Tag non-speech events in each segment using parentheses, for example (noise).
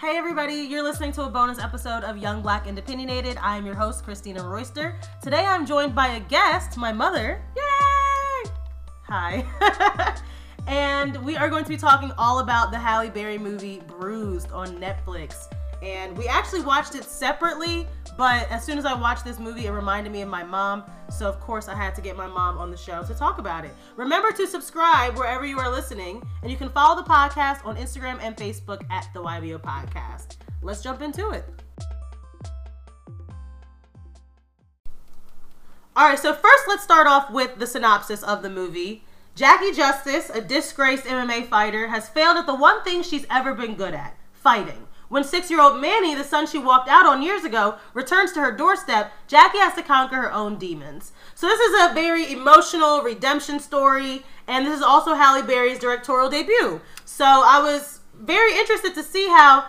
Hey everybody, you're listening to a bonus episode of Young Black Opinionated. I am your host, Christina Royster. Today I'm joined by a guest, my mother. Yay! Hi. (laughs) and we are going to be talking all about the Halle Berry movie Bruised on Netflix. And we actually watched it separately, but as soon as I watched this movie, it reminded me of my mom. So, of course, I had to get my mom on the show to talk about it. Remember to subscribe wherever you are listening, and you can follow the podcast on Instagram and Facebook at the YBO Podcast. Let's jump into it. All right, so first let's start off with the synopsis of the movie. Jackie Justice, a disgraced MMA fighter, has failed at the one thing she's ever been good at fighting. When six year old Manny, the son she walked out on years ago, returns to her doorstep, Jackie has to conquer her own demons. So, this is a very emotional redemption story, and this is also Halle Berry's directorial debut. So, I was very interested to see how.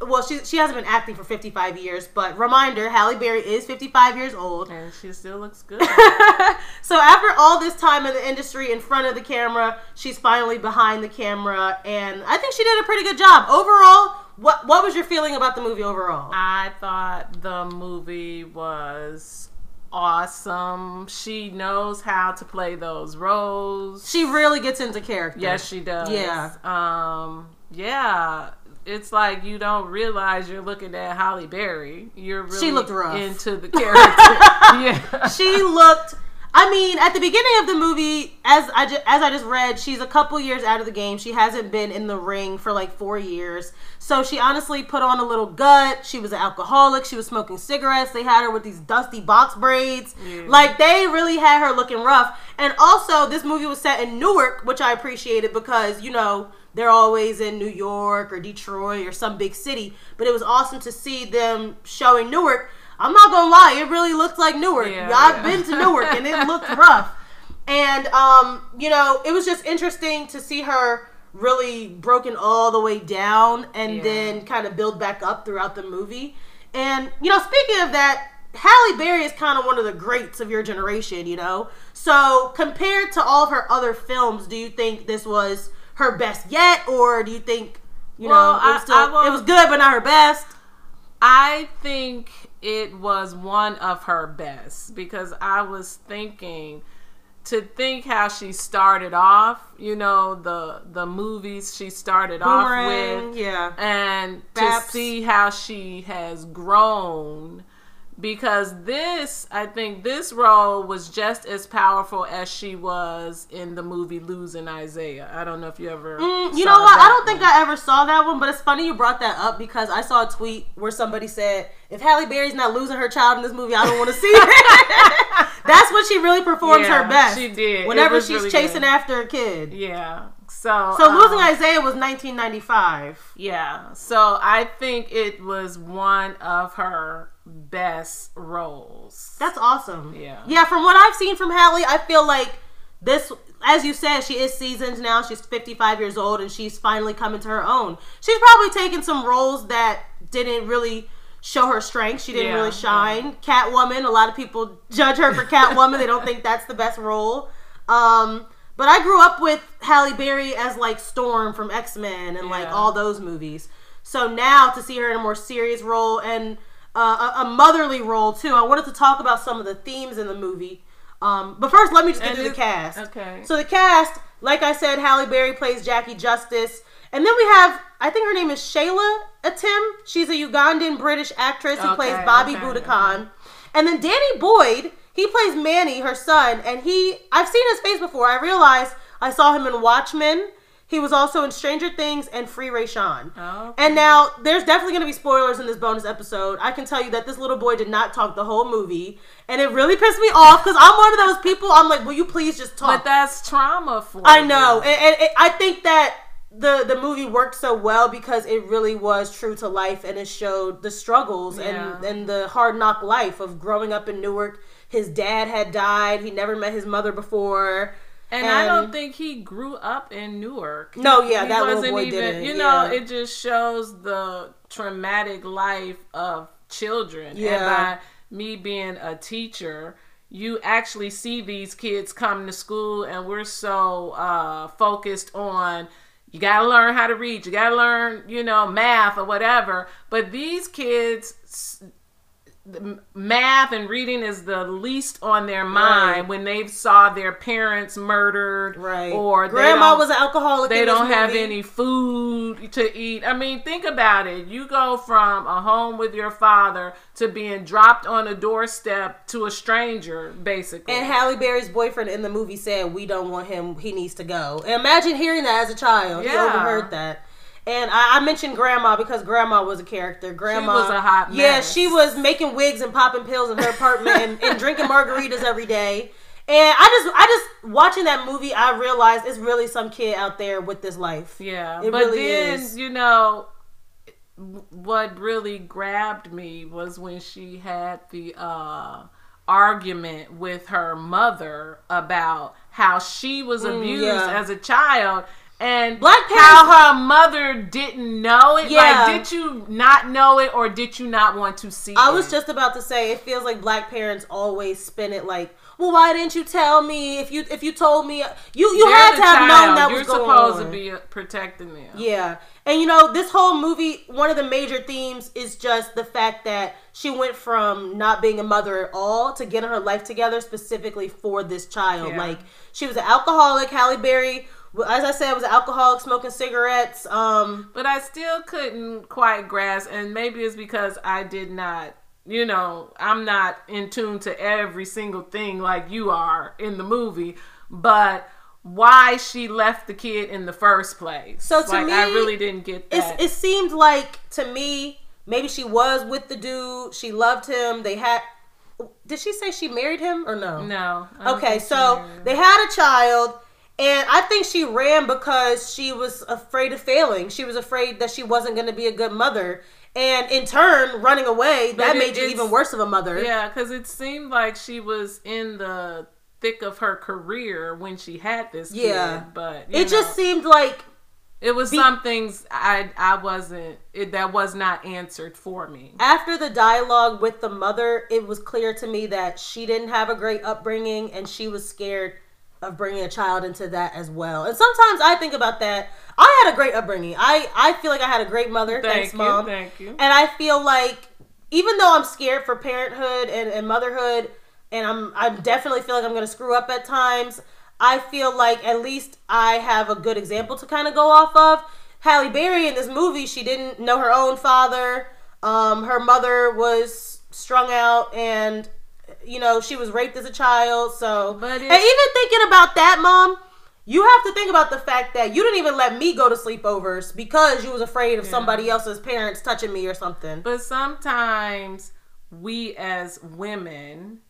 Well, she, she hasn't been acting for 55 years, but reminder Halle Berry is 55 years old. And she still looks good. (laughs) (laughs) so after all this time in the industry in front of the camera, she's finally behind the camera, and I think she did a pretty good job. Overall, what what was your feeling about the movie overall? I thought the movie was awesome. She knows how to play those roles. She really gets into character. Yes, she does. Yeah. Um yeah. It's like you don't realize you're looking at Halle Berry. You're really She looked rough. into the character. (laughs) yeah. She looked I mean, at the beginning of the movie, as I ju- as I just read, she's a couple years out of the game. She hasn't been in the ring for like four years, so she honestly put on a little gut. She was an alcoholic. She was smoking cigarettes. They had her with these dusty box braids. Yeah. Like they really had her looking rough. And also, this movie was set in Newark, which I appreciated because you know they're always in New York or Detroit or some big city. But it was awesome to see them showing Newark. I'm not gonna lie, it really looked like Newark. Yeah, I've yeah. been to (laughs) Newark and it looked rough. And um, you know, it was just interesting to see her really broken all the way down and Yeah. then kind of build back up throughout the movie. And you know, speaking of that, Halle Berry is kind of one of the greats of your generation, you know. So compared to all of her other films, do you think this was her best yet, or do you think you Well, know it was, I- I will- it was good but not her best? I think it was one of her best because I was thinking to think how she started off, you know, the the movies she started off with yeah. and Baps. to see how she has grown because this I think this role was just as powerful as she was in the movie Losing Isaiah. I don't know if you ever Mm, you know what? I don't think. I ever saw that one, but it's funny you brought that up because I saw a tweet where somebody said, "If Halle Berry's not losing her child in this movie, I don't want to see it." (laughs) That's when she really performs Yeah, her best. she did. Whenever she's really chasing good. after a kid. Yeah. So So um, losing Isaiah was 1995. Yeah. So I think it was one of her best roles. That's awesome. Yeah. Yeah, from what I've seen from Halle, I feel like this, as you said, she is seasoned now. She's 55 years old and she's finally coming to her own. She's probably taken some roles that didn't really show her strength. She didn't Yeah, really shine. Catwoman, a lot of people judge her for Catwoman. they don't think that's the best role. Um, but I grew up with Halle Berry as like Storm from X Men and like all those movies. So now to see her in a more serious role and uh, a, a motherly role too, I wanted to talk about some of the themes in the movie. Um, but first, let me just get And through the cast. okay. So the cast, like I said, Halle Berry plays Jackie Justice, and then we have, I think her name is Sheila Atim. She's a Ugandan British actress who Okay, plays Bobby okay, Buddhakan. And then Danny Boyd, he plays Manny, her son, and he, I've seen his face before. I realized I saw him in Watchmen. He was also in Stranger Things and Free Rayshawn. Oh, And now there's definitely going to be spoilers in this bonus episode. I can tell you that this little boy did not talk the whole movie, and it really pissed me off because I'm one of those people. I'm like, will you please just talk? But that's trauma for I know, you. and, and, and I think that the the movie worked so well because it really was true to life, and it showed the struggles and and the hard knock life of growing up in Newark. His dad had died. He never met his mother before. And, I don't think he grew up in Newark. No, yeah, He that little wasn't boy even, didn't, You know, yeah. it just shows the traumatic life of children. Yeah. And by me being a teacher, you actually see these kids come to school, and we're so uh, focused on you gotta learn how to read. You gotta learn, you know, math or whatever. But these kids, math and reading is the least on their mind Right. when they saw their parents murdered, Right. Or grandma was an alcoholic. they don't have movie. any food to eat. I mean, think about it. You go from a home with your father to being dropped on a doorstep to a stranger, basically. And Halle Berry's boyfriend in the movie said, "We don't want him. He needs to go." And imagine hearing that as a child. He Yeah. overheard that. And I, I mentioned Grandma because Grandma was a character. Grandma was a hot Yeah, she was making wigs and popping pills in her apartment and, and drinking margaritas every day. And I just, I just watching that movie, I realized it's really some kid out there with this life. Yeah, It but really then is. you know what really grabbed me was when she had the uh argument with her mother about how she was abused Mm, yeah. as a child and Black how her mother didn't know it Yeah. like did you not know it or did you not want to see it? I it? was just about to say, it feels like black parents always spin it like, well, why didn't you tell me? If you if you told me, you you They're had to have known child. that You're was going supposed on. to be uh, protecting them Yeah. And you know, this whole movie, one of the major themes is just the fact that she went from not being a mother at all to getting her life together specifically for this child. Yeah. Like, she was an alcoholic. Halle Berry, as I said, was an alcoholic, smoking cigarettes. Um, but I still couldn't quite grasp, and maybe it's because I did not, you know, I'm not in tune to every single thing like you are in the movie, but why she left the kid in the first place. So to like, me, I really didn't get that. it seemed like, to me, maybe she was with the dude. She loved him. They had. Did she say she married him or no? no. Okay, so they had a child, and I think she ran because she was afraid of failing. She was afraid that she wasn't going to be a good mother. And in turn, running away, that it- made you even worse of a mother. Yeah, because it seemed like she was in the thick of her career when she had this kid. Yeah. but you It just seemed like it was some things I I wasn't it, that was not answered for me. after the dialogue with the mother, it was clear to me that she didn't have a great upbringing and she was scared of bringing a child into that as well. And sometimes I think about that. I had a great upbringing. I, I feel like I had a great mother. Thank Thanks, you, mom. thank you. And I feel like even though I'm scared for parenthood and, and motherhood, and I'm I definitely feel like I'm gonna screw up at times. I feel like at least I have a good example to kind of go off of. Halle Berry in this movie, she didn't know her own father. Um, her mother was strung out, and you know she was raped as a child. So, But and even thinking about that, mom, you have to think about the fact that you didn't even let me go to sleepovers because you was afraid of somebody else's parents touching me or something. But sometimes we as women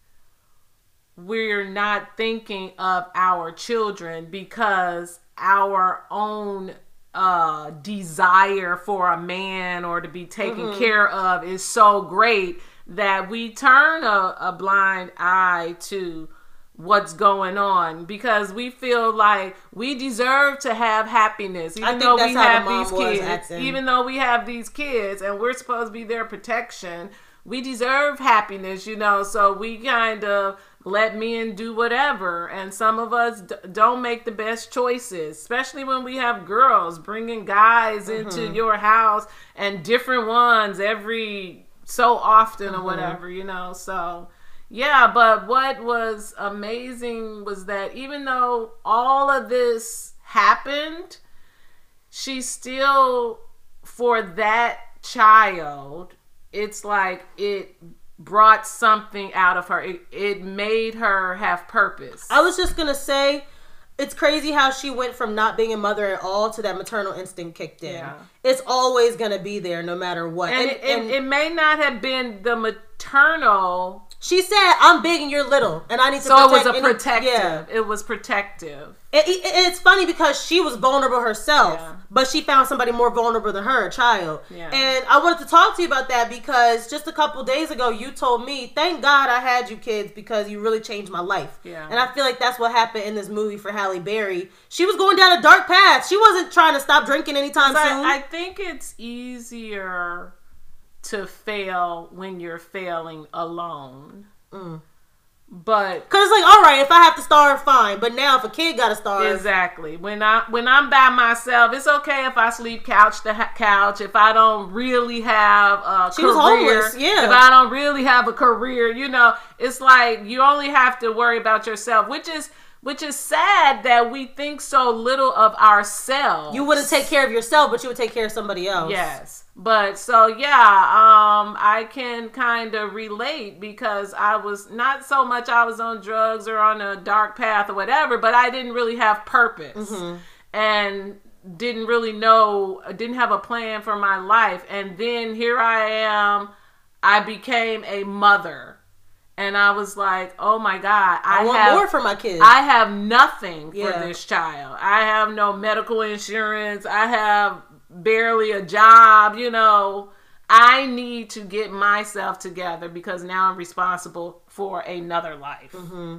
we're not thinking of our children because our own uh desire for a man or to be taken care of is so great that we turn a, a blind eye to what's going on because we feel like we deserve to have happiness even though we the have mom these kids acting. even though we have these kids and we're supposed to be their protection we deserve happiness you know so we kind of let men do whatever and some of us d- don't make the best choices especially when we have girls bringing guys into mm-hmm. your house and different ones every so often or mm-hmm. whatever you know so yeah, but what was amazing was that even though all of this happened, she still, for that child, it's like it brought something out of her. It, it made her have purpose. I was just gonna say, it's crazy how she went from not being a mother at all to that maternal instinct kicked in. Yeah. It's always gonna be there, no matter what. and, it, it, it may not have been the maternal, she said, "I'm big and you're little, and I need to." so it was protect a any-" protective. Yeah. It was protective. It, it- it's funny because she was vulnerable herself, Yeah. but she found somebody more vulnerable than her, a child. Yeah. And I wanted to talk to you about that because just a couple days ago, you told me, "Thank God I had you kids because you really changed my life." Yeah. And I feel like that's what happened in this movie for Halle Berry. She was going down a dark path. She wasn't trying to stop drinking anytime But soon. I think it's easier to fail when you're failing alone. Mm. But Cause it's like, all right, if I have to starve, fine. But now, if a kid got to starve, Exactly. When I when I'm by myself, it's okay if I sleep couch to ha- couch. If I don't really have a She career, was homeless, yeah. If I don't really have a career, you know, it's like you only have to worry about yourself, which is which is sad that we think so little of ourselves. you wouldn't take care of yourself, but you would take care of somebody else. Yes. But so yeah, um I can kind of relate because I was not so much I was on drugs or on a dark path or whatever, but I didn't really have purpose. And didn't really know didn't have a plan for my life and then here I am I became a mother. And I was like, "Oh my god, I, I want have more for my kids. I have nothing for this child. I have no medical insurance. I have barely a job, you know. I need to get myself together because now I'm responsible for another life. Mm-hmm.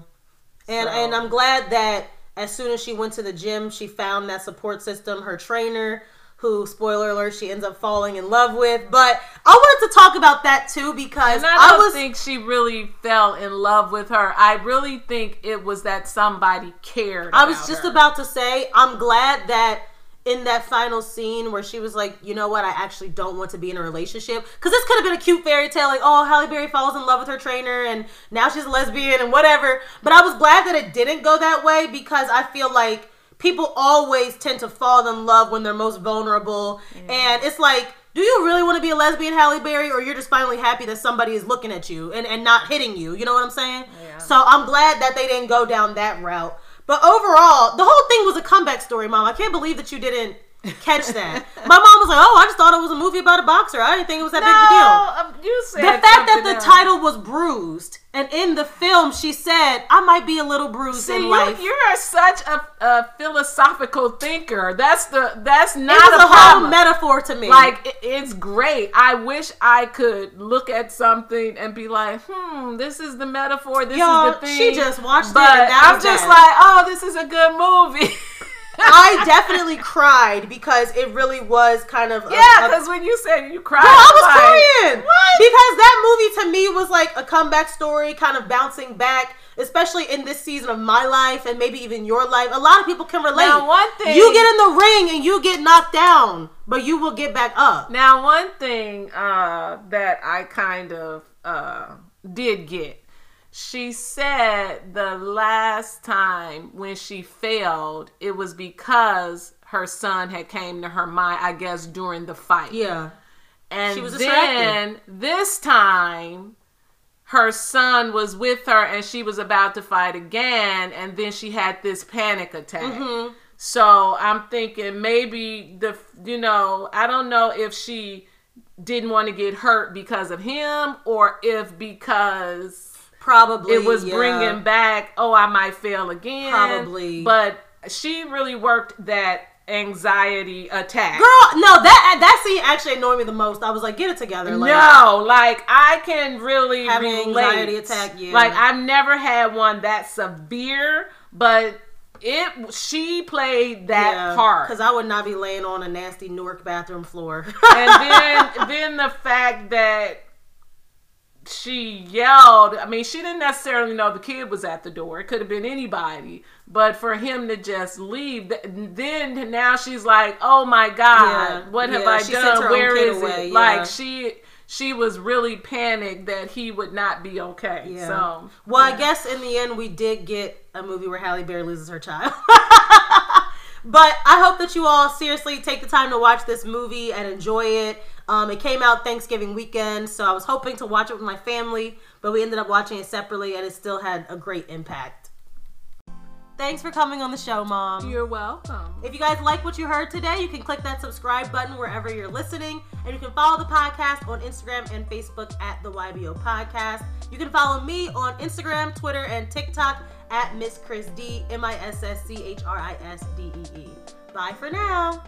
and So- and I'm glad that as soon as she went to the gym, she found that support system. Her trainer, who spoiler alert, she ends up falling in love with. But I wanted to talk about that too because And I I, don't was think she really fell in love with her. I really think it was that somebody cared. I was just her. about to say I'm glad that in that final scene where she was like, you know what, I actually don't want to be in a relationship because this could have been a cute fairy tale, like oh Halle Berry falls in love with her trainer and now she's a lesbian and whatever. But I was glad that it didn't go that way because I feel like people always tend to fall in love when they're most vulnerable, and it's like. Do you really want to be a lesbian Halle Berry, or you're just finally happy that somebody is looking at you and, and not hitting you? You know what I'm saying? Yeah. So I'm glad that they didn't go down that route. But overall, the whole thing was a comeback story, Mom. I can't believe that you didn't catch that. (laughs) My mom was like, "Oh, I just thought it was a movie about a boxer. I didn't think it was that big of a deal." No, um, you said The fact that the title was bruised, and in the film she said, "I might be a little bruised See, in you, life." you're such a, a philosophical thinker. That's the that's it not was a a whole metaphor to me. Like it, it's great. I wish I could look at something and be like, "Hmm, this is the metaphor. This Y'all, is the thing." she just watched it and I'm just like, "Oh, this is a good movie." (laughs) I definitely cried because it really was kind of a- yeah, because when you said you cried, Girl, I was like, crying What? because that movie to me was like a comeback story, kind of bouncing back, especially in this season of my life and maybe even your life. A lot of people can relate. Now, one thing- you get in the ring and you get knocked down, but you will get back up. Now, one thing uh, that I kind of uh, did get, she said the last time when she failed, it was because her son had came to her mind. I guess during the fight. Yeah, And She was then this time, her son was with her and she was about to fight again. And then she had this panic attack. Mm-hmm. So I'm thinking maybe the, you know, I don't know if she didn't want to get hurt because of him or if because probably it was yeah. bringing back, oh, I might fail again. Probably. But she really worked that anxiety attack. Girl, no, that that scene actually annoyed me the most. I was like, get it together. Like, no, like I can really Having an relate. anxiety attack, yeah. Like I've never had one that severe, but it she played that part. because I would not be laying on a nasty Newark bathroom floor. and then (laughs) then the fact that she yelled i mean she didn't necessarily know the kid was at the door it could have been anybody but for him to just leave then now she's like oh my god Yeah, what have yeah, i she done where is away, it yeah. like she she was really panicked that he would not be okay Yeah. so Well. I guess in the end, we did get a movie where Halle Berry loses her child. (laughs) but I hope that you all seriously take the time to watch this movie and enjoy it. Um, it came out Thanksgiving weekend, so I was hoping to watch it with my family, but we ended up watching it separately, and it still had a great impact. Thanks for coming on the show, Mom. you're welcome If you guys like what you heard today, you can click that subscribe button wherever you're listening. And you can follow the podcast on Instagram and Facebook at the YBO Podcast. You can follow me on Instagram, Twitter, and TikTok at Miss Chris D, M I S S C H R I S D E E. Bye for now.